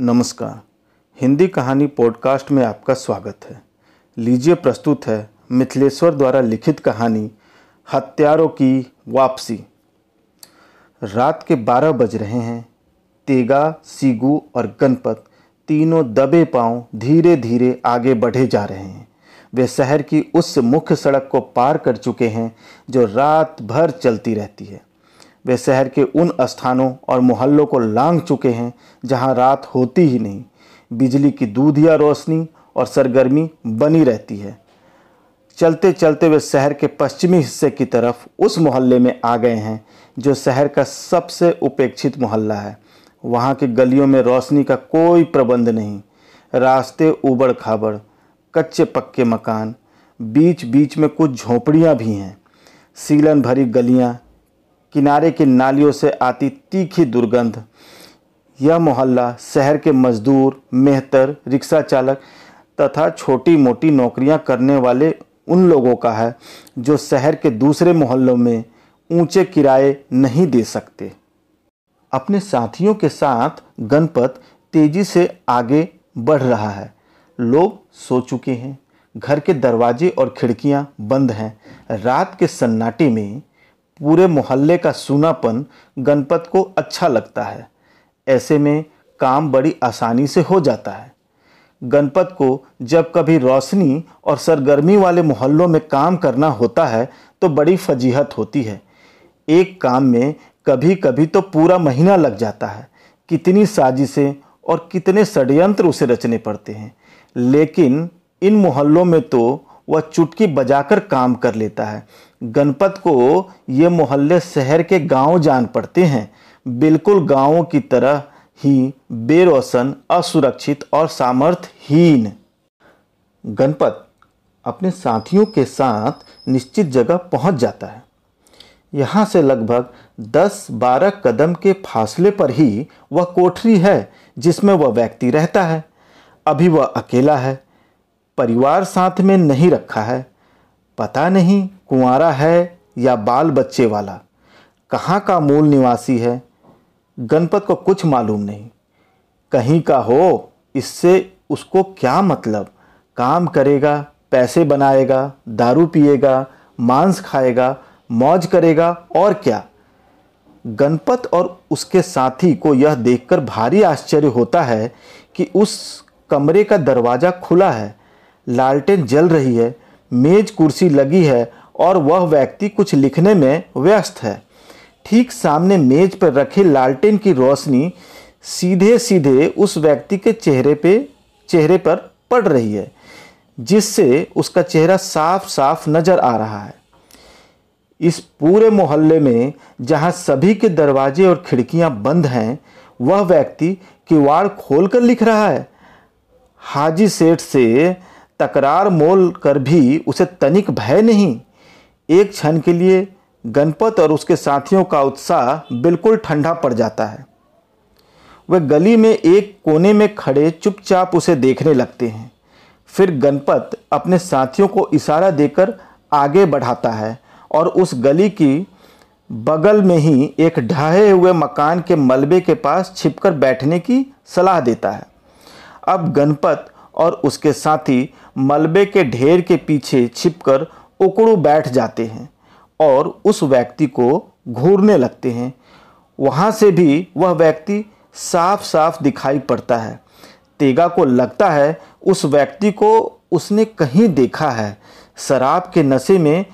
नमस्कार। हिंदी कहानी पॉडकास्ट में आपका स्वागत है। लीजिए प्रस्तुत है मिथिलेश्वर द्वारा लिखित कहानी, हत्यारों की वापसी। रात के बारह बज रहे हैं। तेगा, सीगू और गणपत तीनों दबे पाँव धीरे धीरे आगे बढ़े जा रहे हैं। वे शहर की उस मुख्य सड़क को पार कर चुके हैं जो रात भर चलती रहती है। वे शहर के उन स्थानों और मोहल्लों को लांग चुके हैं जहाँ रात होती ही नहीं। बिजली की दूधिया रोशनी और सरगर्मी बनी रहती है। चलते चलते वे शहर के पश्चिमी हिस्से की तरफ़ उस मोहल्ले में आ गए हैं, जो शहर का सबसे उपेक्षित मोहल्ला है। वहाँ की गलियों में रोशनी का कोई प्रबंध नहीं। रास्ते उबड़ खाबड़ कच्चे पक्के मकान बीच बीच में कुछ झोपड़ियाँ भी हैं। सीलन भरी गलियाँ किनारे की नालियों से आती तीखी दुर्गंध। यह मोहल्ला शहर के मजदूर, मेहतर, रिक्शा चालक तथा छोटी मोटी नौकरियाँ करने वाले उन लोगों का है जो शहर के दूसरे मोहल्लों में ऊँचे किराए नहीं दे सकते। अपने साथियों के साथ गणपत तेज़ी से आगे बढ़ रहा है। लोग सो चुके हैं। घर के दरवाजे और खिड़कियाँ बंद हैं। रात के सन्नाटे में पूरे मोहल्ले का सूनापन गणपत को अच्छा लगता है। ऐसे में काम बड़ी आसानी से हो जाता है। गणपत को जब कभी रोशनी और सरगर्मी वाले मोहल्लों में काम करना होता है तो बड़ी फजीहत होती है। एक काम में कभी कभी तो पूरा महीना लग जाता है। कितनी साजिशें और कितने षड्यंत्र उसे रचने पड़ते हैं। लेकिन इन मोहल्लों में तो वह चुटकी बजाकर काम कर लेता है। गणपत को ये मोहल्ले शहर के गाँव जान पड़ते हैं। बिल्कुल गाँवों की तरह ही बेरोशन, असुरक्षित और सामर्थ्यहीन। गणपत अपने साथियों के साथ निश्चित जगह पहुँच जाता है। यहाँ से लगभग 10-12 कदम के फासले पर ही वह कोठरी है, जिसमें वह व्यक्ति रहता है। अभी वह अकेला है, परिवार साथ में नहीं रखा है। पता नहीं कुंवारा है या बाल बच्चे वाला? कहाँ का मूल निवासी है? गणपत को कुछ मालूम नहीं। कहीं का हो, इससे उसको क्या मतलब? काम करेगा, पैसे बनाएगा, दारू पिएगा, मांस खाएगा, मौज करेगा और क्या? गणपत और उसके साथी को यह देखकर भारी आश्चर्य होता है कि उस कमरे का दरवाज़ा खुला है। लालटेन जल रही है, मेज कुर्सी लगी है और वह व्यक्ति कुछ लिखने में व्यस्त है। ठीक सामने मेज पर रखे लालटेन की रोशनी सीधे सीधे उस व्यक्ति के चेहरे पे, चेहरे पर पड़ रही है, जिससे उसका चेहरा साफ़ साफ़ नज़र आ रहा है। इस पूरे मोहल्ले में जहाँ सभी के दरवाजे और खिड़कियाँ बंद हैं, वह व्यक्ति किवाड़ खोलकर लिख रहा है। हाजी सेठ से तकरार मोल कर भी उसे तनिक भय नहीं। एक क्षण के लिए गणपत और उसके साथियों का उत्साह बिल्कुल ठंडा पड़ जाता है। वे गली में एक कोने में खड़े चुपचाप उसे देखने लगते हैं। फिर गणपत अपने साथियों को इशारा देकर आगे बढ़ाता है और उस गली की बगल में ही एक ढहे हुए मकान के मलबे के पास छिपकर बैठने की सलाह देता है। अब गणपत और उसके साथी मलबे के ढेर के पीछे छिपकर उकड़ू बैठ जाते हैं और उस व्यक्ति को घूरने लगते हैं। वहाँ से भी वह व्यक्ति साफ़ साफ़ दिखाई पड़ता है। तेगा को लगता है उस व्यक्ति को उसने कहीं देखा है। शराब के नशे में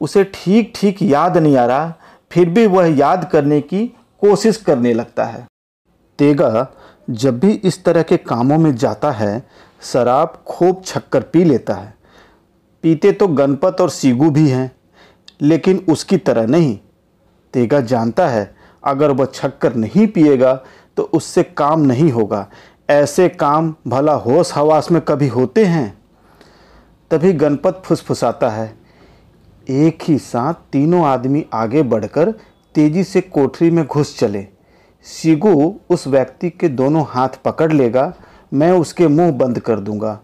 उसे ठीक ठीक याद नहीं आ रहा, फिर भी वह याद करने की कोशिश करने लगता है। तेगा जब भी इस तरह के कामों में जाता है, शराब खूब छक्कर पी लेता है। पीते तो गणपत और सीगू भी हैं, लेकिन उसकी तरह नहीं। तेगा जानता है, अगर वह छक्कर नहीं पिएगा तो उससे काम नहीं होगा। ऐसे काम भला होश हवास में कभी होते हैं? तभी गणपत फुसफुसाता है। एक ही साथ तीनों आदमी आगे बढ़कर तेज़ी से कोठरी में घुस चले। सीगू उस व्यक्ति के दोनों हाथ पकड़ लेगा, मैं उसके मुँह बंद कर दूँगा।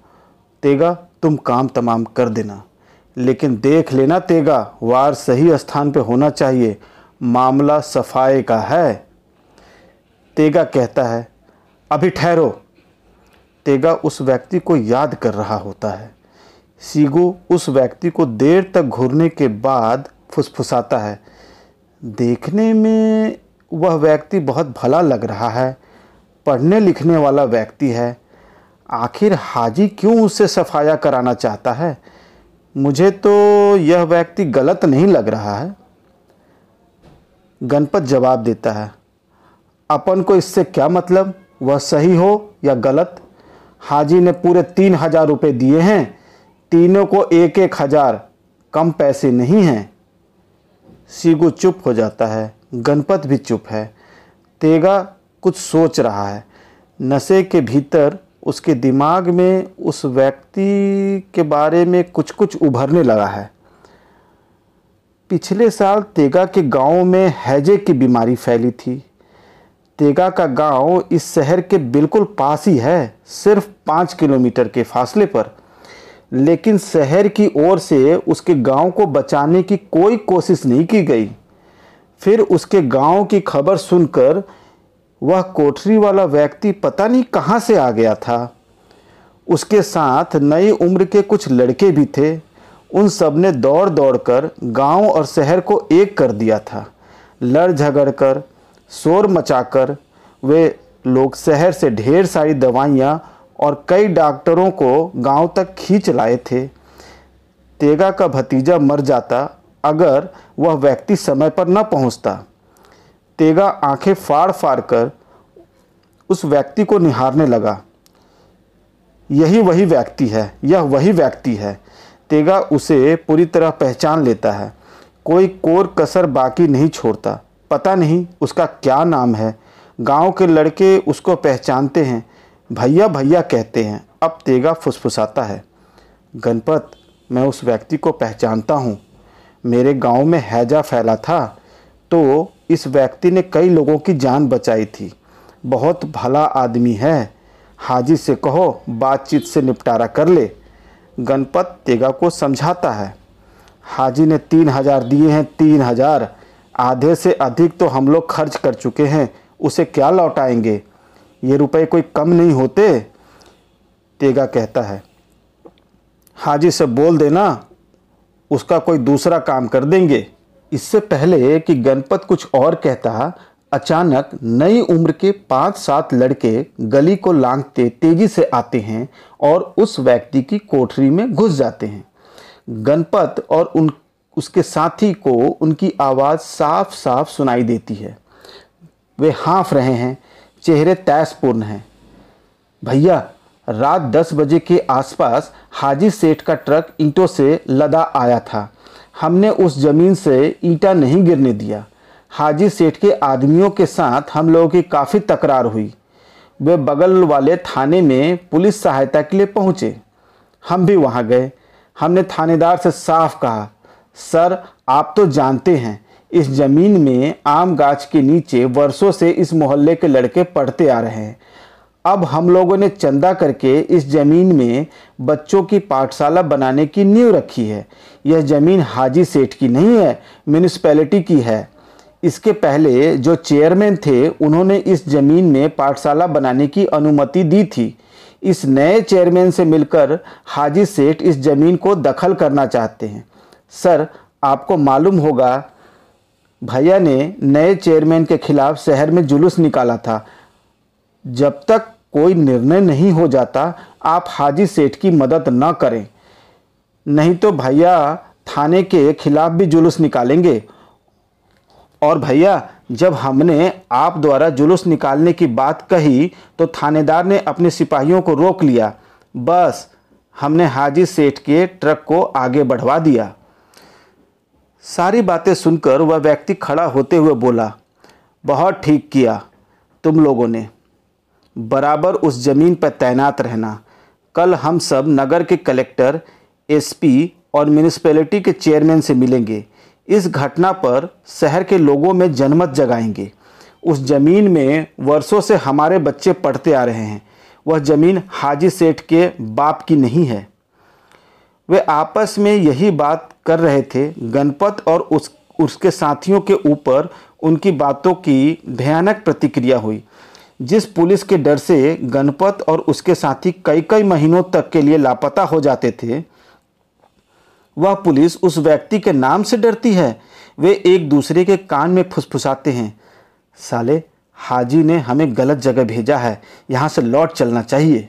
तेगा तुम काम तमाम कर देना। लेकिन देख लेना तेगा, वार सही स्थान पे होना चाहिए। मामला सफ़ाई का है। तेगा कहता है, अभी ठहरो। तेगा उस व्यक्ति को याद कर रहा होता है। सीगो उस व्यक्ति को देर तक घूरने के बाद फुसफुसाता है। देखने में वह व्यक्ति बहुत भला लग रहा है। पढ़ने लिखने वाला व्यक्ति है। आखिर हाजी क्यों उससे सफाया कराना चाहता है? मुझे तो यह व्यक्ति गलत नहीं लग रहा है। गणपत जवाब देता है, अपन को इससे क्या मतलब? वह सही हो या गलत? हाजी ने पूरे तीन हज़ार रुपये दिए हैं, तीनों को एक एक हज़ार, कम पैसे नहीं हैं। सीगू चुप हो जाता है, गणपत भी चुप है। तेगा कुछ सोच रहा है, नशे के भीतर उसके दिमाग में उस व्यक्ति के बारे में कुछ कुछ उभरने लगा है। पिछले साल तेगा के गाँव में हैजे की बीमारी फैली थी। तेगा का गाँव इस शहर के बिल्कुल पास ही है, सिर्फ़ पाँच किलोमीटर के फासले पर। लेकिन शहर की ओर से उसके गाँव को बचाने की कोई कोशिश नहीं की गई। फिर उसके गाँव की खबर सुनकर वह कोठरी वाला व्यक्ति पता नहीं कहाँ से आ गया था। उसके साथ नई उम्र के कुछ लड़के भी थे। उन सबने दौड़ दौड़ कर गाँव और शहर को एक कर दिया था। लड़ झगड़ कर, शोर मचाकर, वे लोग शहर से ढेर सारी दवाइयाँ और कई डॉक्टरों को गाँव तक खींच लाए थे। तेगा का भतीजा मर जाता अगर वह व्यक्ति समय पर न पहुँचता। तेगा आँखें फाड़ फाड़ कर उस व्यक्ति को निहारने लगा। यही वही व्यक्ति है, यह वही व्यक्ति है। तेगा उसे पूरी तरह पहचान लेता है। कोई कोर कसर बाकी नहीं छोड़ता। पता नहीं उसका क्या नाम है। गाँव के लड़के उसको पहचानते हैं। भैया भैया कहते हैं। अब तेगा फुसफुसाता है। गणपत, मैं उस व्यक्ति को पहचानता हूँ। मेरे गाँव में हैजा फैला था तो इस व्यक्ति ने कई लोगों की जान बचाई थी। बहुत भला आदमी है। हाजी से कहो, बातचीत से निपटारा कर ले। गणपत तेगा को समझाता है। हाजी ने तीन हज़ार दिए हैं, तीन हज़ार। आधे से अधिक तो हम लोग खर्च कर चुके हैं। उसे क्या लौटाएँगे? ये रुपए कोई कम नहीं होते? तेगा कहता है। हाजी से बोल देना, उसका कोई दूसरा काम कर देंगे। इससे पहले कि गणपत कुछ और कहता, अचानक नई उम्र के पाँच सात लड़के गली को लांघते तेज़ी से आते हैं और उस व्यक्ति की कोठरी में घुस जाते हैं। गणपत और उन, उसके साथी को उनकी आवाज़ साफ़ साफ़ सुनाई देती है। वे हाँफ रहे हैं, चेहरे तैसपूर्ण हैं। भैया, रात दस बजे के आसपास हाजी सेठ का ट्रक ईंटों से लदा आया था। हमने उस ज़मीन से ईंटा नहीं गिरने दिया। हाजी सेठ के आदमियों के साथ हम लोगों की काफ़ी तकरार हुई। वे बगल वाले थाने में पुलिस सहायता के लिए पहुँचे। हम भी वहाँ गए। हमने थानेदार से साफ़ कहा, सर, आप तो जानते हैं, इस ज़मीन में आम गाछ के नीचे वर्षों से इस मोहल्ले के लड़के पढ़ते आ रहे हैं। अब हम लोगों ने चंदा करके इस ज़मीन में बच्चों की पाठशाला बनाने की नींव रखी है। यह ज़मीन हाजी सेठ की नहीं है म्यूनिसपैलिटी की है। इसके पहले जो चेयरमैन थे, उन्होंने इस ज़मीन में पाठशाला बनाने की अनुमति दी थी। इस नए चेयरमैन से मिलकर हाजी सेठ इस ज़मीन को दखल करना चाहते हैं। सर, आपको मालूम होगा, भैया ने नए चेयरमैन के खिलाफ शहर में जुलूस निकाला था। जब तक कोई निर्णय नहीं हो जाता, आप हाजी सेठ की मदद न करें। नहीं तो भैया थाने के खिलाफ भी जुलूस निकालेंगे। और भैया, जब हमने आप द्वारा जुलूस निकालने की बात कही तो थानेदार ने अपने सिपाहियों को रोक लिया। बस, हमने हाजी सेठ के ट्रक को आगे बढ़वा दिया। सारी बातें सुनकर वह व्यक्ति खड़ा होते हुए बोला, बहुत ठीक किया तुम लोगों ने। बराबर उस ज़मीन पर तैनात रहना। कल हम सब नगर के कलेक्टर, एसपी और म्यूनिसपैलिटी के चेयरमैन से मिलेंगे। इस घटना पर शहर के लोगों में जनमत जगाएँगे। उस ज़मीन में वर्षों से हमारे बच्चे पढ़ते आ रहे हैं। वह ज़मीन हाजी सेठ के बाप की नहीं है। वे आपस में यही बात कर रहे थे, गणपत और उस, उसके साथियों के ऊपर उनकी बातों की भयानक प्रतिक्रिया हुई। जिस पुलिस के डर से गणपत और उसके साथी कई कई महीनों तक के लिए लापता हो जाते थे, वह पुलिस उस व्यक्ति के नाम से डरती है। वे एक दूसरे के कान में फुसफुसाते हैं। साले, हाजी ने हमें गलत जगह भेजा है। यहाँ से लौट चलना चाहिए।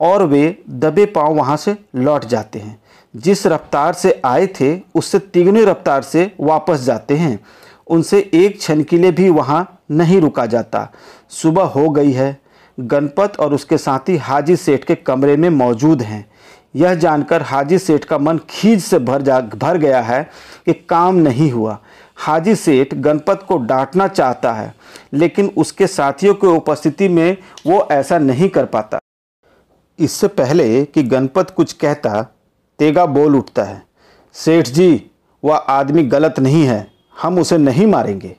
और वे दबे पाँव वहाँ से लौट जाते हैं। जिस रफ्तार से आए थे, उससे तिगुनी रफ्तार से वापस जाते हैं। उनसे एक क्षण के लिए भी वहाँ नहीं रुका जाता। सुबह हो गई है। गणपत और उसके साथी हाजी सेठ के कमरे में मौजूद हैं। यह जानकर हाजी सेठ का मन खींच से भर जा, भर गया है कि काम नहीं हुआ। हाजी सेठ गणपत को डांटना चाहता है, लेकिन उसके साथियों की उपस्थिति में वो ऐसा नहीं कर पाता। इससे पहले कि गणपत कुछ कहता, तेगा बोल उठता है। सेठ जी, वह आदमी गलत नहीं है, हम उसे नहीं मारेंगे।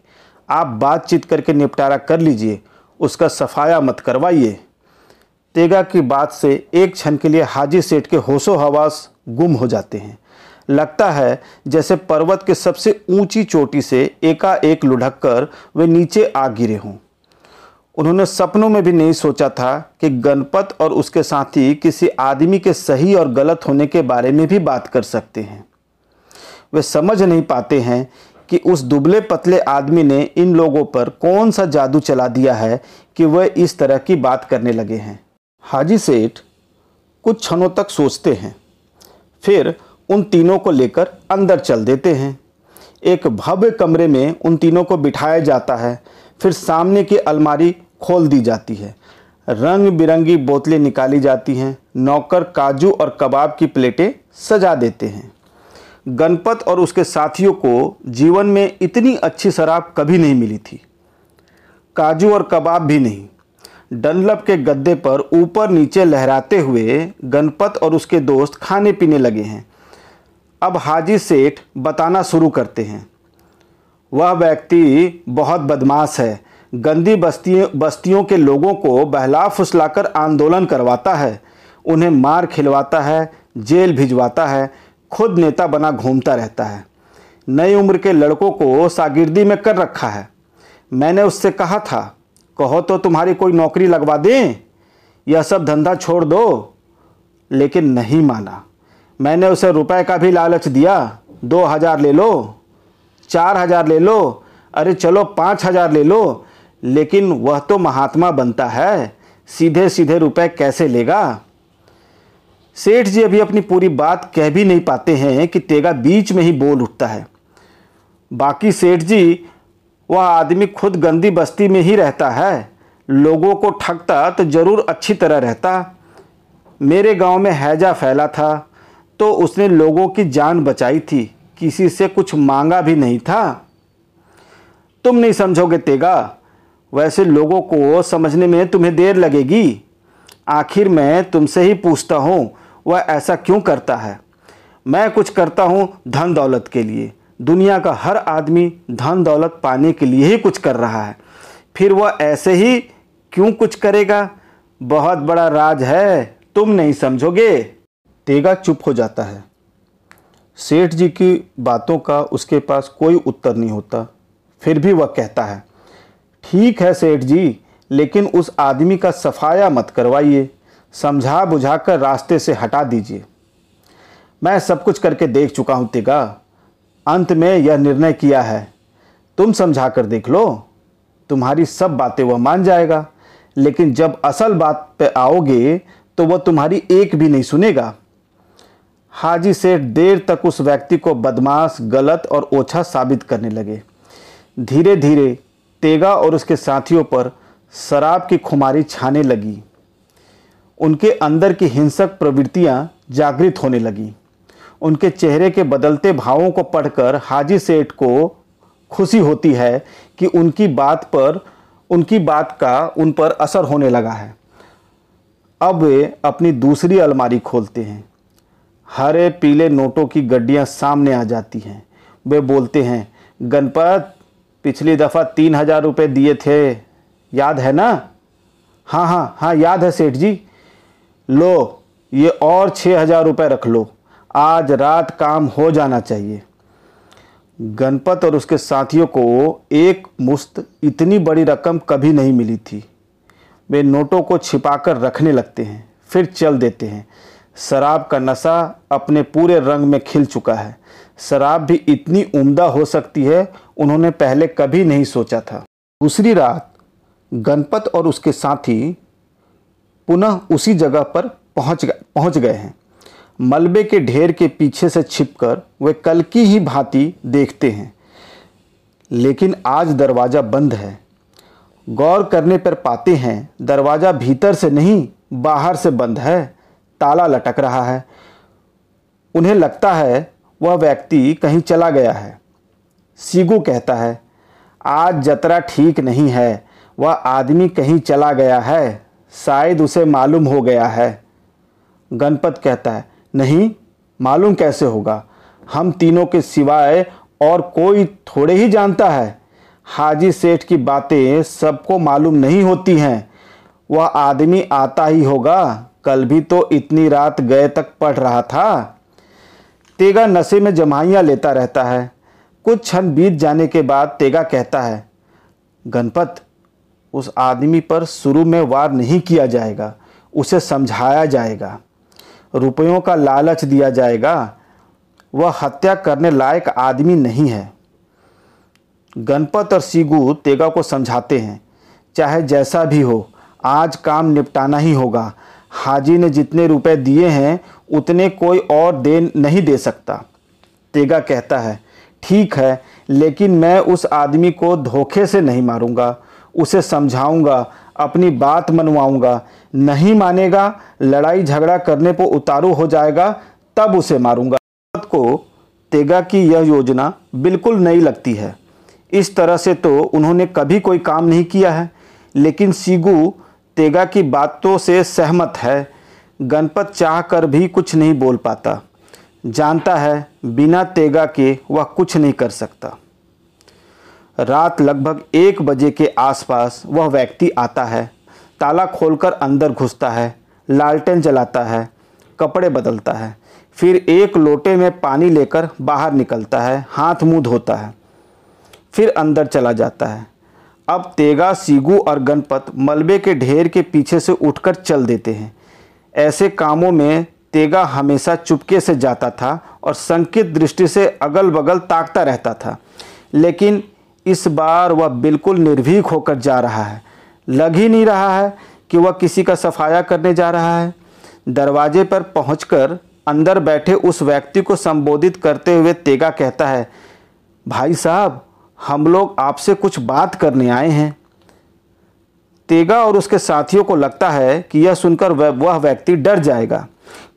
आप बातचीत करके निपटारा कर लीजिए उसका सफाया मत करवाइए। तेगा की बात से एक क्षण के लिए हाजी सेठ के होशो हवास गुम हो जाते हैं। लगता है जैसे पर्वत के सबसे ऊँची चोटी से एकाएक लुढ़क कर वे नीचे आ गिरे हों। उन्होंने सपनों में भी नहीं सोचा था कि गणपत और उसके साथी किसी आदमी के सही और गलत होने के बारे में भी बात कर सकते हैं। वे समझ नहीं पाते हैं कि उस दुबले पतले आदमी ने इन लोगों पर कौन सा जादू चला दिया है कि वह इस तरह की बात करने लगे हैं। हाजी सेठ, कुछ क्षणों तक सोचते हैं, फिर उन तीनों को लेकर अंदर चल देते हैं। एक भव्य कमरे में उन तीनों को बिठाया जाता है, फिर सामने की अलमारी खोल दी जाती है। रंग बिरंगी बोतलें निकाली जाती हैं, नौकर काजू और कबाब की प्लेटें सजा देते हैं। गणपत और उसके साथियों को जीवन में इतनी अच्छी शराब कभी नहीं मिली थी। काजू और कबाब भी नहीं। डनलप के गद्दे पर ऊपर नीचे लहराते हुए गणपत और उसके दोस्त खाने पीने लगे हैं। अब हाजी सेठ बताना शुरू करते हैं। वह व्यक्ति बहुत बदमाश है। गंदी बस्तियों बस्तियों के लोगों को बहला फुसलाकर आंदोलन करवाता है। उन्हें मार खिलवाता है, जेल भिजवाता है खुद नेता बना घूमता रहता है। नई उम्र के लड़कों को सागिर्दी में कर रखा है। मैंने उससे कहा था, कहो तो तुम्हारी कोई नौकरी लगवा दें, यह सब धंधा छोड़ दो। लेकिन नहीं माना। मैंने उसे रुपए का भी लालच दिया, दो हज़ार ले लो, चार हज़ार ले लो, अरे चलो पाँच हज़ार ले लो, लेकिन वह तो महात्मा बनता है सीधे सीधे रुपए कैसे लेगा? सेठ जी अभी अपनी पूरी बात कह भी नहीं पाते हैं कि तेगा बीच में ही बोल उठता है। बाकी सेठ जी, वह आदमी खुद गंदी बस्ती में ही रहता है। लोगों को ठगता तो ज़रूर अच्छी तरह रहता। मेरे गाँव में हैजा फैला था तो उसने लोगों की जान बचाई थी। किसी से कुछ मांगा भी नहीं था। तुम नहीं समझोगे तेगा, वैसे लोगों को समझने में तुम्हें देर लगेगी। आखिर मैं तुमसे ही पूछता हूँ वह ऐसा क्यों करता है? मैं कुछ करता हूँ धन दौलत के लिए। दुनिया का हर आदमी धन दौलत पाने के लिए ही कुछ कर रहा है। फिर वह ऐसे ही क्यों कुछ करेगा? बहुत बड़ा राज है, तुम नहीं समझोगे। तेगा चुप हो जाता है। सेठ जी की बातों का उसके पास कोई उत्तर नहीं होता। फिर भी वह कहता है, ठीक है सेठ जी, लेकिन उस आदमी का सफाया मत करवाइए। समझा बुझाकर रास्ते से हटा दीजिए। मैं सब कुछ करके देख चुका हूँ, तिगा। अंत में यह निर्णय किया है। तुम समझा कर देख लो। तुम्हारी सब बातें वह मान जाएगा। लेकिन जब असल बात पे आओगे तो वह तुम्हारी एक भी नहीं सुनेगा। हाजी सेठ देर तक उस व्यक्ति को बदमाश, गलत और ओछा साबित करने लगे। धीरे धीरे तेगा और उसके साथियों पर शराब की खुमारी छाने लगी। उनके अंदर की हिंसक प्रवृत्तियाँ जागृत होने लगी। उनके चेहरे के बदलते भावों को पढ़कर हाजी सेठ को खुशी होती है कि उनकी बात पर, उनकी बात का उन पर असर होने लगा है। अब वे अपनी दूसरी अलमारी खोलते हैं। हरे पीले नोटों की गड्डियाँ सामने आ जाती हैं। वे बोलते हैं, गणपत, पिछली दफ़ा तीन हज़ार रुपये दिए थे। याद है ना? हाँ हाँ हाँ याद है सेठ जी। लो, ये और छः हज़ार रुपये रख लो। आज रात काम हो जाना चाहिए। गणपत और उसके साथियों को एक मुश्त, इतनी बड़ी रकम कभी नहीं मिली थी। वे नोटों को छिपाकर रखने लगते हैं, फिर चल देते हैं। शराब का नशा अपने पूरे रंग में खिल चुका है। शराब भी इतनी उम्दा हो सकती है, उन्होंने पहले कभी नहीं सोचा था। दूसरी रात, गणपत और उसके साथी पुनः उसी जगह पर पहुँच गए पहुँच गए हैं। मलबे के ढेर के पीछे से छिपकर वे कल की ही भांति देखते हैं। लेकिन आज दरवाज़ा बंद है। गौर करने पर पाते हैं, दरवाज़ा भीतर से नहीं, बाहर से बंद है। ताला लटक रहा है। उन्हें लगता है वह व्यक्ति कहीं चला गया है। सीगू कहता है, आज जतरा ठीक नहीं है। वह आदमी कहीं चला गया है। शायद उसे मालूम हो गया है। गणपत कहता है, नहीं, मालूम कैसे होगा? हम तीनों के सिवाय और कोई थोड़े ही जानता है। हाजी सेठ की बातें सबको मालूम नहीं होती हैं। वह आदमी आता ही होगा। कल भी तो इतनी रात गए तक पढ़ रहा था। तेगा नशे में जमाइयाँ लेता रहता है। कुछ क्षण बीत जाने के बाद तेगा कहता है, गणपत उस आदमी पर शुरू में वार नहीं किया जाएगा, उसे समझाया जाएगा। रुपयों का लालच दिया जाएगा। वह हत्या करने लायक आदमी नहीं है। गणपत और सीगू तेगा को समझाते हैं, चाहे जैसा भी हो, आज काम निपटाना ही होगा। हाजी ने जितने रुपए दिए हैं, उतने कोई और दे नहीं दे सकता। तेगा कहता है, ठीक है, लेकिन मैं उस आदमी को धोखे से नहीं मारूँगा। उसे समझाऊँगा, अपनी बात मनवाऊँगा। नहीं मानेगा, लड़ाई झगड़ा करने पर उतारू हो जाएगा, तब उसे मारूँगा। को तेगा की यह योजना बिल्कुल नई लगती है। इस तरह से तो उन्होंने कभी कोई काम नहीं किया है, लेकिन सीगू तेगा की बातों से सहमत है। गणपत चाह कर भी कुछ नहीं बोल पाता। जानता है, बिना तेगा के वह कुछ नहीं कर सकता। रात लगभग एक बजे के आसपास वह व्यक्ति आता है। ताला खोलकर अंदर घुसता है, लालटेन जलाता है, कपड़े बदलता है। फिर एक लोटे में पानी लेकर बाहर निकलता है, हाथ मुँह धोता है। फिर अंदर चला जाता है। अब तेगा, सीगू और गणपत मलबे के ढेर के पीछे से उठकर चल देते हैं। ऐसे कामों में तेगा हमेशा चुपके से जाता था और संकित दृष्टि से अगल बगल ताकता रहता था। लेकिन इस बार वह बिल्कुल निर्भीक होकर जा रहा है। लग ही नहीं रहा है कि वह किसी का सफाया करने जा रहा है। दरवाजे पर पहुंचकर अंदर बैठे उस व्यक्ति को संबोधित करते हुए तेगा कहता है, भाई साहब, हम लोग आपसे कुछ बात करने आए हैं। तेगा और उसके साथियों को लगता है कि यह सुनकर वह व्यक्ति डर जाएगा,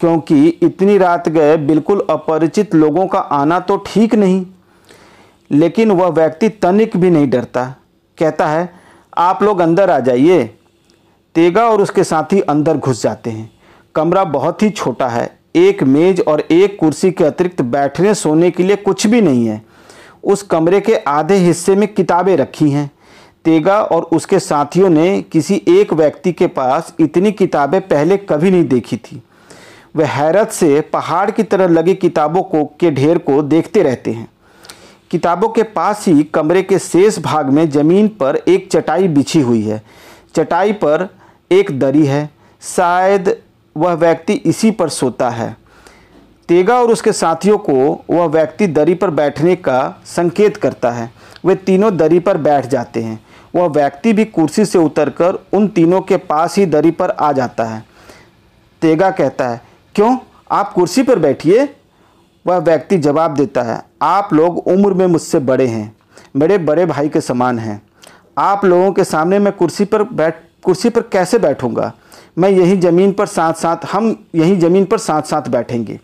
क्योंकि इतनी रात गए बिल्कुल अपरिचित लोगों का आना तो ठीक नहीं। लेकिन वह व्यक्ति तनिक भी नहीं डरता। कहता है, आप लोग अंदर आ जाइए। तेगा और उसके साथी अंदर घुस जाते हैं। कमरा बहुत ही छोटा है। एक मेज और एक कुर्सी के अतिरिक्त बैठने सोने के लिए कुछ भी नहीं है। उस कमरे के आधे हिस्से में किताबें रखी हैं। तेगा और उसके साथियों ने किसी एक व्यक्ति के पास इतनी किताबें पहले कभी नहीं देखी थी। वे हैरत से पहाड़ की तरह लगी किताबों को के ढेर को देखते रहते हैं। किताबों के पास ही कमरे के शेष भाग में ज़मीन पर एक चटाई बिछी हुई है। चटाई पर एक दरी है। शायद वह व्यक्ति इसी पर सोता है। तेगा और उसके साथियों को वह व्यक्ति दरी पर बैठने का संकेत करता है। वे तीनों दरी पर बैठ जाते हैं। वह व्यक्ति भी कुर्सी से उतरकर उन तीनों के पास ही दरी पर आ जाता है। तेगा कहता है, क्यों? आप कुर्सी पर बैठिए? वह व्यक्ति जवाब देता है आप लोग उम्र में मुझसे बड़े हैं, मेरे बड़े भाई के समान हैं। आप लोगों के सामने मैं कुर्सी पर बैठ, कुर्सी पर कैसे बैठूँगा? मैं यही ज़मीन पर साथ साथ हम यही ज़मीन पर साथ साथ बैठेंगे।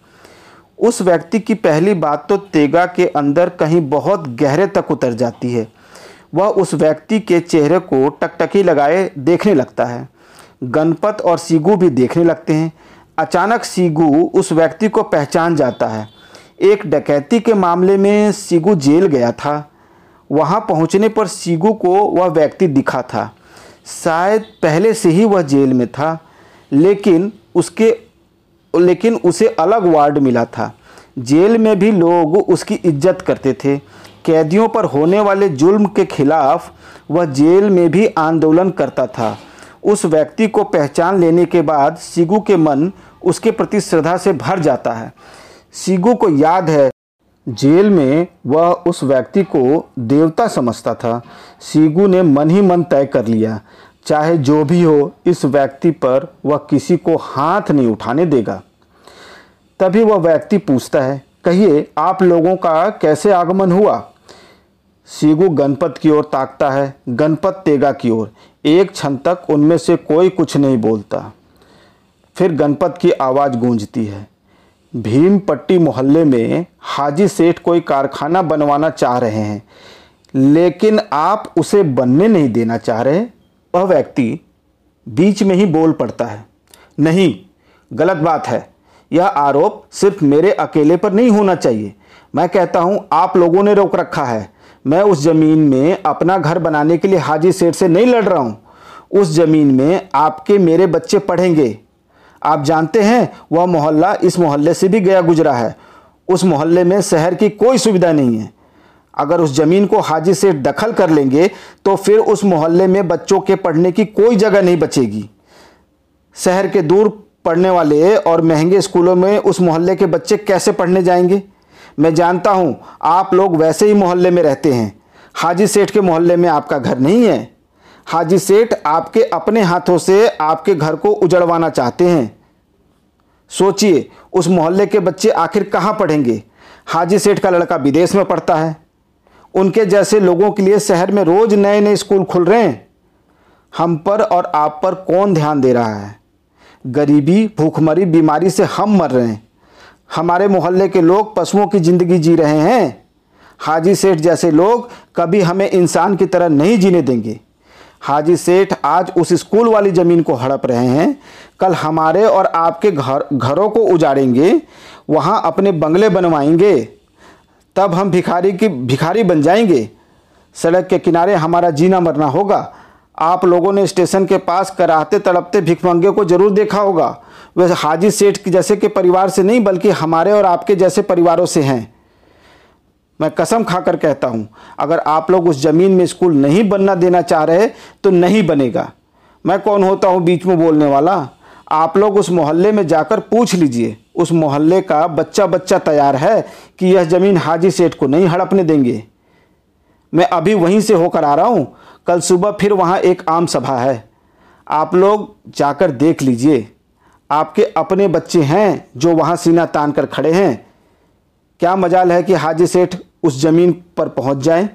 उस व्यक्ति की पहली बात तो तेगा के अंदर कहीं बहुत गहरे तक उतर जाती है। वह उस व्यक्ति के चेहरे को टकटकी लगाए देखने लगता है। गणपत और सीगू भी देखने लगते हैं। अचानक सीगू उस व्यक्ति को पहचान जाता है। एक डकैती के मामले में सीगू जेल गया था। वहाँ पहुँचने पर सीगू को वह व्यक्ति दिखा था। शायद पहले से ही वह जेल में था, लेकिन उसके, लेकिन उसे अलग वार्ड मिला था। जेल में भी लोग उसकी इज़्ज़त करते थे। कैदियों पर होने वाले जुल्म के खिलाफ वह जेल में भी आंदोलन करता था। उस व्यक्ति को पहचान लेने के बाद सिगू के मन उसके प्रति श्रद्धा से भर जाता है। सीगू को याद है। जेल में वह उस व्यक्ति को देवता समझता था। सीगू ने मन ही मन तय कर लिया। चाहे जो भी हो, इस व्यक्ति पर वह किसी को हाथ नहीं उठाने देगा। तभी वह व्यक्ति पूछता है, कहिए, आप लोगों का कैसे आगमन हुआ? सीगू गणपत की ओर ताकता है। गणपत तेगा की ओर। एक क्षण तक उनमें से कोई कुछ नहीं बोलता। फिर गणपत की आवाज़ गूंजती है। भीम पट्टी मोहल्ले में हाजी सेठ कोई कारखाना बनवाना चाह रहे हैं, लेकिन आप उसे बनने नहीं देना चाह रहे। वह व्यक्ति बीच में ही बोल पड़ता है, नहीं, गलत बात है। यह आरोप सिर्फ़ मेरे अकेले पर नहीं होना चाहिए। मैं कहता हूँ, आप लोगों ने रोक रखा है। मैं उस ज़मीन में अपना घर बनाने के लिए हाजी सेठ से नहीं लड़ रहा हूँ। उस ज़मीन में आपके मेरे बच्चे पढ़ेंगे। आप जानते हैं, वह मोहल्ला इस मोहल्ले से भी गया गुजरा है। उस मोहल्ले में शहर की कोई सुविधा नहीं है। अगर उस ज़मीन को हाजी से दखल कर लेंगे तो फिर उस मोहल्ले में बच्चों के पढ़ने की कोई जगह नहीं बचेगी। शहर के दूर पढ़ने वाले और महँगे स्कूलों में उस मोहल्ले के बच्चे कैसे पढ़ने जाएँगे? मैं जानता हूँ, आप लोग वैसे ही मोहल्ले में रहते हैं। हाजी सेठ के मोहल्ले में आपका घर नहीं है। हाजी सेठ, आपके अपने हाथों से आपके घर को उजड़वाना चाहते हैं। सोचिए, उस मोहल्ले के बच्चे आखिर कहाँ पढ़ेंगे? हाजी सेठ का लड़का विदेश में पढ़ता है। उनके जैसे लोगों के लिए शहर में रोज़ नए नए स्कूल खुल रहे हैं। हम पर और आप पर कौन ध्यान दे रहा है? गरीबी, भूखमरी, बीमारी से हम मर रहे हैं। हमारे मोहल्ले के लोग पशुओं की ज़िंदगी जी रहे हैं। हाजी सेठ जैसे लोग कभी हमें इंसान की तरह नहीं जीने देंगे। हाजी सेठ, आज उस स्कूल वाली ज़मीन को हड़प रहे हैं। कल हमारे और आपके घर, घरों को उजाड़ेंगे, वहाँ अपने बंगले बनवाएँगे। तब हम भिखारी की, भिखारी बन जाएँगे। सड़क के किनारे हमारा जीना मरना होगा। आप लोगों ने स्टेशन के पास कराहते तड़पते भिखमंगे को ज़रूर देखा होगा। वह हाजी सेठ जैसे के परिवार से नहीं, बल्कि हमारे और आपके जैसे परिवारों से हैं। मैं कसम खाकर कहता हूँ, अगर आप लोग उस ज़मीन में स्कूल नहीं बनना देना चाह रहे तो नहीं बनेगा। मैं कौन होता हूँ बीच में बोलने वाला? आप लोग उस मोहल्ले में जाकर पूछ लीजिए। उस मोहल्ले का बच्चा बच्चा तैयार है कि यह ज़मीन हाजी सेठ को नहीं हड़पने देंगे। मैं अभी वहीं से होकर आ रहा हूँ। कल सुबह फिर वहाँ एक आम सभा है। आप लोग जाकर देख लीजिए। आपके अपने बच्चे हैं जो वहाँ सीना तान कर खड़े हैं। क्या मजाल है कि हाजी सेठ उस ज़मीन पर पहुँच जाए?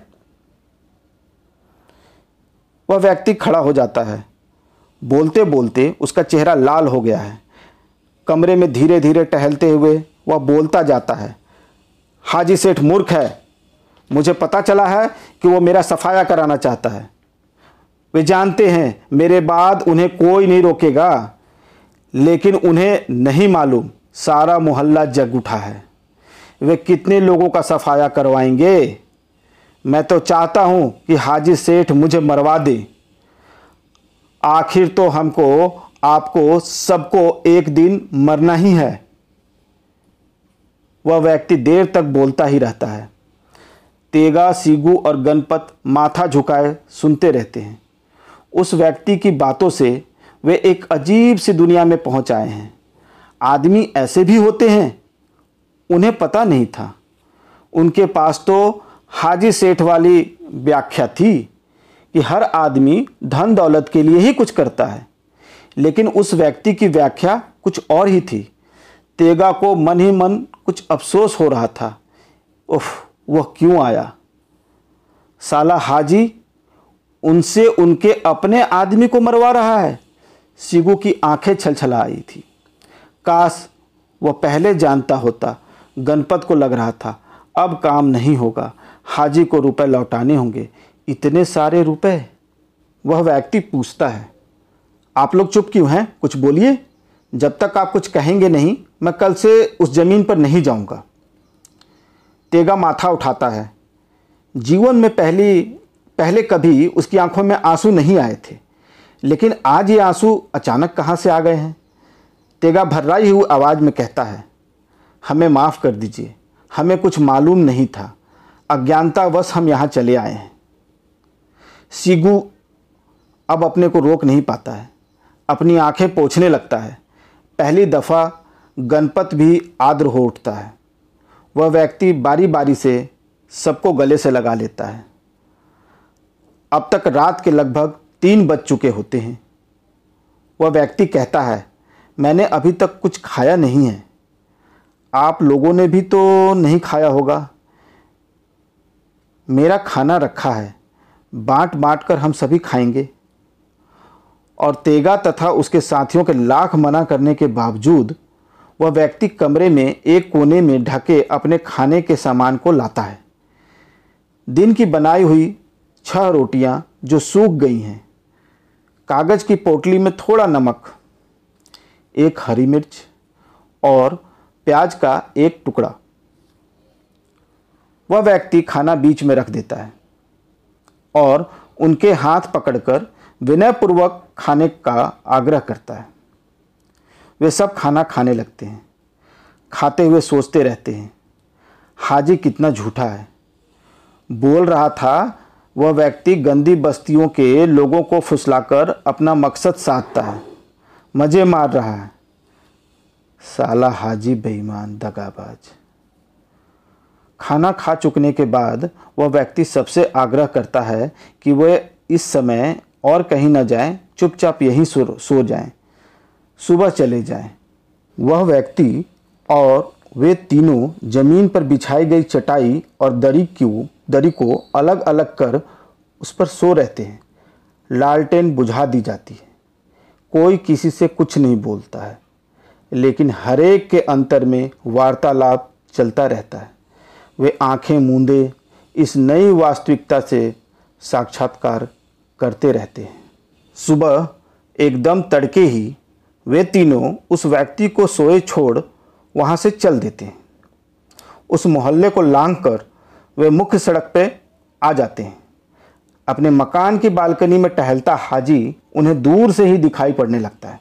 वह व्यक्ति खड़ा हो जाता है। बोलते बोलते उसका चेहरा लाल हो गया है। कमरे में धीरे धीरे टहलते हुए वह बोलता जाता है, हाजी सेठ मूर्ख है। मुझे पता चला है कि वो मेरा सफाया कराना चाहता है। वे जानते हैं मेरे बाद उन्हें कोई नहीं रोकेगा, लेकिन उन्हें नहीं मालूम सारा मोहल्ला जग उठा है। वे कितने लोगों का सफाया करवाएँगे? मैं तो चाहता हूँ कि हाजी सेठ मुझे मरवा दे। आखिर तो हमको, आपको, सबको एक दिन मरना ही है। वह व्यक्ति देर तक बोलता ही रहता है। तेगा, सीगू और गणपत माथा झुकाए सुनते रहते हैं। उस व्यक्ति की बातों से वे एक अजीब सी दुनिया में पहुँच आए हैं। आदमी ऐसे भी होते हैं उन्हें पता नहीं था। उनके पास तो हाजी सेठ वाली व्याख्या थी कि हर आदमी धन दौलत के लिए ही कुछ करता है, लेकिन उस व्यक्ति की व्याख्या कुछ और ही थी। तेगा को मन ही मन कुछ अफसोस हो रहा था। उफ, वह क्यों आया? साला हाजी, उनसे उनके अपने आदमी को मरवा रहा है। सिगू की आँखें छलछला आई थी। काश वह पहले जानता होता गणपत को लग रहा था, अब काम नहीं होगा। हाजी को रुपए लौटाने होंगे। इतने सारे रुपए? वह व्यक्ति पूछता है। आप लोग चुप क्यों हैं? कुछ बोलिए। जब तक आप कुछ कहेंगे नहीं, मैं कल से उस ज़मीन पर नहीं जाऊँगा। तेगा माथा उठाता है। जीवन में पहली, पहले कभी उसकी आँखों में आँसू नहीं आए थे। लेकिन आज ये आँसू अचानक कहाँ से आ गए हैं? तेगा भर्राई हुई आवाज़ में कहता है। हमें माफ़ कर दीजिए। हमें कुछ मालूम नहीं था। अज्ञानतावश हम यहाँ चले आए हैं। सीगू अब अपने को रोक नहीं पाता है। अपनी आँखें पोछने लगता है। पहली दफ़ा गणपत भी आद्र हो उठता है। वह व्यक्ति बारी बारी से सबको गले से लगा लेता है। अब तक रात के लगभग तीन बज चुके होते हैं। वह व्यक्ति कहता है, मैंने अभी तक कुछ खाया नहीं है। आप लोगों ने भी तो नहीं खाया होगा। मेरा खाना रखा है। बांट बांट कर हम सभी खाएँगे। और तेगा तथा उसके साथियों के लाख मना करने के बावजूद, वह व्यक्ति कमरे में एक कोने में ढके अपने खाने के सामान को लाता है। दिन की बनाई हुई छह रोटियाँ जो सूख गई हैं। कागज़ की पोटली में थोड़ा नमक, एक हरी मिर्च और प्याज का एक टुकड़ा। वह व्यक्ति खाना बीच में रख देता है और उनके हाथ पकड़कर विनयपूर्वक खाने का आग्रह करता है। वे सब खाना खाने लगते हैं, खाते हुए सोचते रहते हैं, हाजी कितना झूठा है। बोल रहा था, वह व्यक्ति गंदी बस्तियों के लोगों को फुसलाकर अपना मकसद साधता है, मज़े मार रहा है। साला हाजी बेईमान, दगाबाज। खाना खा चुकने के बाद वह व्यक्ति सबसे आग्रह करता है कि वह इस समय और कहीं न जाए, चुपचाप यहीं सो सो जाएँ, सुबह चले जाएँ। वह व्यक्ति और वे तीनों ज़मीन पर बिछाई गई चटाई और दरी क्यों, दरी को अलग अलग कर उस पर सो रहते हैं। लालटेन बुझा दी जाती है। कोई किसी से कुछ नहीं बोलता है। लेकिन हरेक के अंतर में वार्तालाप चलता रहता है। वे आँखें मूंदे, इस नई वास्तविकता से साक्षात्कार करते रहते हैं। सुबह एकदम तड़के ही वे तीनों उस व्यक्ति को सोए छोड़ वहाँ से चल देते हैं। उस मोहल्ले को लांग कर वे मुख्य सड़क पे आ जाते हैं। अपने मकान की बालकनी में टहलता हाजी उन्हें दूर से ही दिखाई पड़ने लगता है।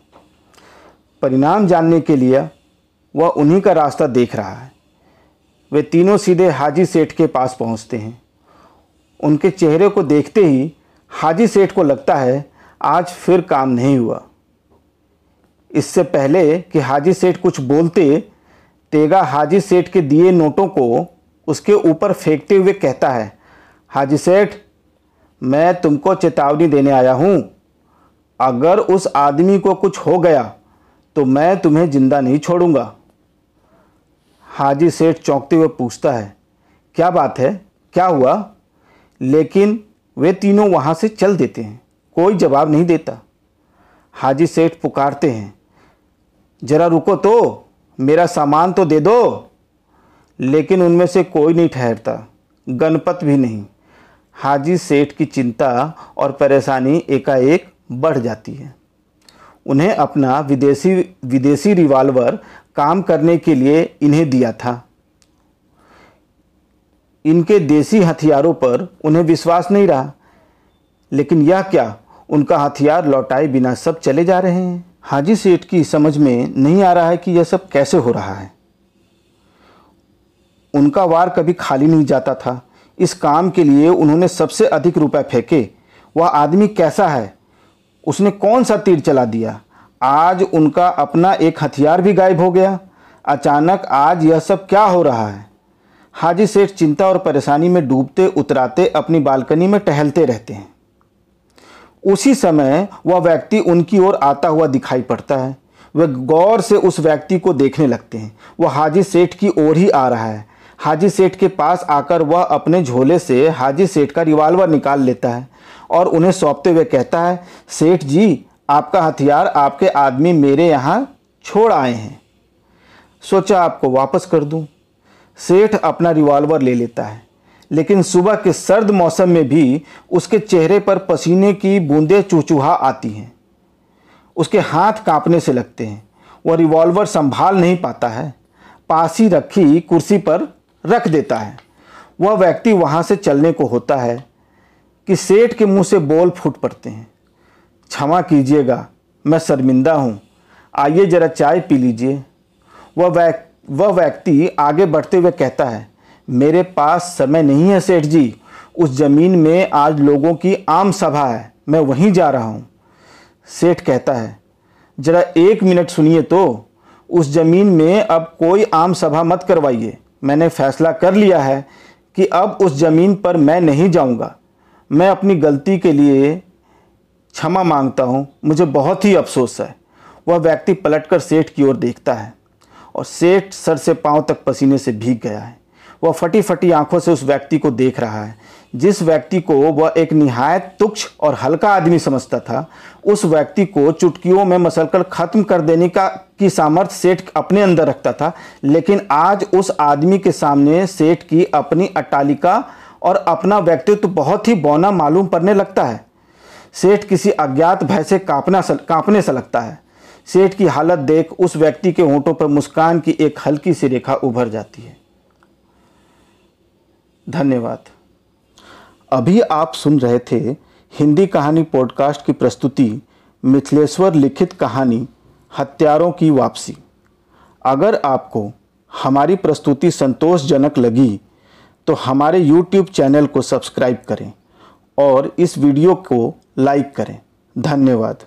परिणाम जानने के लिए वह उन्हीं का रास्ता देख रहा है। वे तीनों सीधे हाजी सेठ के पास पहुँचते हैं। उनके चेहरे को देखते ही हाजी सेठ को लगता है आज फिर काम नहीं हुआ। इससे पहले कि हाजी सेठ कुछ बोलते, तेगा हाजी सेठ के दिए नोटों को उसके ऊपर फेंकते हुए कहता है, हाजी सेठ, मैं तुमको चेतावनी देने आया हूँ। अगर उस आदमी को कुछ हो गया तो मैं तुम्हें ज़िंदा नहीं छोड़ूँगा। हाजी सेठ चौंकते हुए पूछता है, क्या बात है? क्या हुआ? लेकिन वे तीनों वहाँ से चल देते हैं, कोई जवाब नहीं देता। हाजी सेठ पुकारते हैं, ज़रा रुको तो मेरा सामान तो दे दो। लेकिन उनमें से कोई नहीं ठहरता, गणपत भी नहीं। हाजी सेठ की चिंता और परेशानी एकाएक बढ़ जाती है। उन्हें अपना विदेशी विदेशी रिवाल्वर काम करने के लिए इन्हें दिया था। इनके देसी हथियारों पर उन्हें विश्वास नहीं रहा। लेकिन यह क्या? उनका हथियार लौटाए बिना सब चले जा रहे हैं। हाजी सेठ की समझ में नहीं आ रहा है कि यह सब कैसे हो रहा है। उनका वार कभी खाली नहीं जाता था। इस काम के लिए उन्होंने सबसे अधिक रुपए फेंके। वह आदमी कैसा है? उसने कौन सा तीर चला दिया? आज उनका अपना एक हथियार भी गायब हो गया। अचानक आज यह सब क्या हो रहा है? हाजी सेठ चिंता और परेशानी में डूबते, उतराते, अपनी बालकनी में टहलते रहते हैं। उसी समय वह व्यक्ति उनकी ओर आता हुआ दिखाई पड़ता है। वे गौर से उस व्यक्ति को देखने लगते हैं। वह हाजी सेठ की ओर ही आ रहा है। हाजी सेठ के पास आकर वह अपने झोले से हाजी सेठ का रिवाल्वर निकाल लेता है। और उन्हें सौंपते हुए कहता है, सेठ जी, आपका हथियार आपके आदमी मेरे यहाँ छोड़ आए हैं। सोचा आपको वापस कर दूँ। सेठ अपना रिवॉल्वर ले लेता है, लेकिन सुबह के सर्द मौसम में भी उसके चेहरे पर पसीने की बूंदें चूचूहा आती हैं। उसके हाथ कांपने से लगते हैं। वह रिवॉल्वर संभाल नहीं पाता है। पास ही रखी कुर्सी पर रख देता है। वह व्यक्ति वहाँ से चलने को होता है। कि सेठ के मुँह से बोल फूट पड़ते हैं। क्षमा कीजिएगा, मैं शर्मिंदा हूँ। आइए ज़रा चाय पी लीजिए। वह व्यक्ति वह व्यक्ति आगे बढ़ते हुए कहता है, मेरे पास समय नहीं है सेठ जी। उस ज़मीन में आज लोगों की आम सभा है, मैं वहीं जा रहा हूँ। सेठ कहता है, जरा एक मिनट सुनिए तो। उस ज़मीन में अब कोई आम सभा मत करवाइए। मैंने फैसला कर लिया है कि अब उस ज़मीन पर मैं नहीं जाऊँगा। मैं अपनी गलती के लिए क्षमा माँगता हूँ। मुझे बहुत ही अफसोस है। वह व्यक्ति पलटकर सेठ की ओर देखता है और सेठ सर से पाँव तक पसीने से भीग गया है। वह फटी फटी आँखों से उस व्यक्ति को देख रहा है। जिस व्यक्ति को वह एक निहायत तुक्ष और हल्का आदमी समझता था, उस व्यक्ति को चुटकियों में मसलकर खत्म कर देने का, की सामर्थ्य सेठ अपने अंदर रखता था। लेकिन आज उस आदमी के सामने सेठ की अपनी अट्टालिका और अपना व्यक्तित्व बहुत ही बौना मालूम पड़ने लगता है। सेठ किसी अज्ञात भय से कांपना कांपने सा लगता है। सेठ की हालत देख उस व्यक्ति के होंठों पर मुस्कान की एक हल्की सी रेखा उभर जाती है। धन्यवाद। अभी आप सुन रहे थे हिंदी कहानी पॉडकास्ट की प्रस्तुति मिथिलेश्वर लिखित कहानी, हत्यारों की वापसी। अगर आपको हमारी प्रस्तुति संतोषजनक लगी तो हमारे YouTube चैनल को सब्सक्राइब करें और इस वीडियो को लाइक करें। धन्यवाद।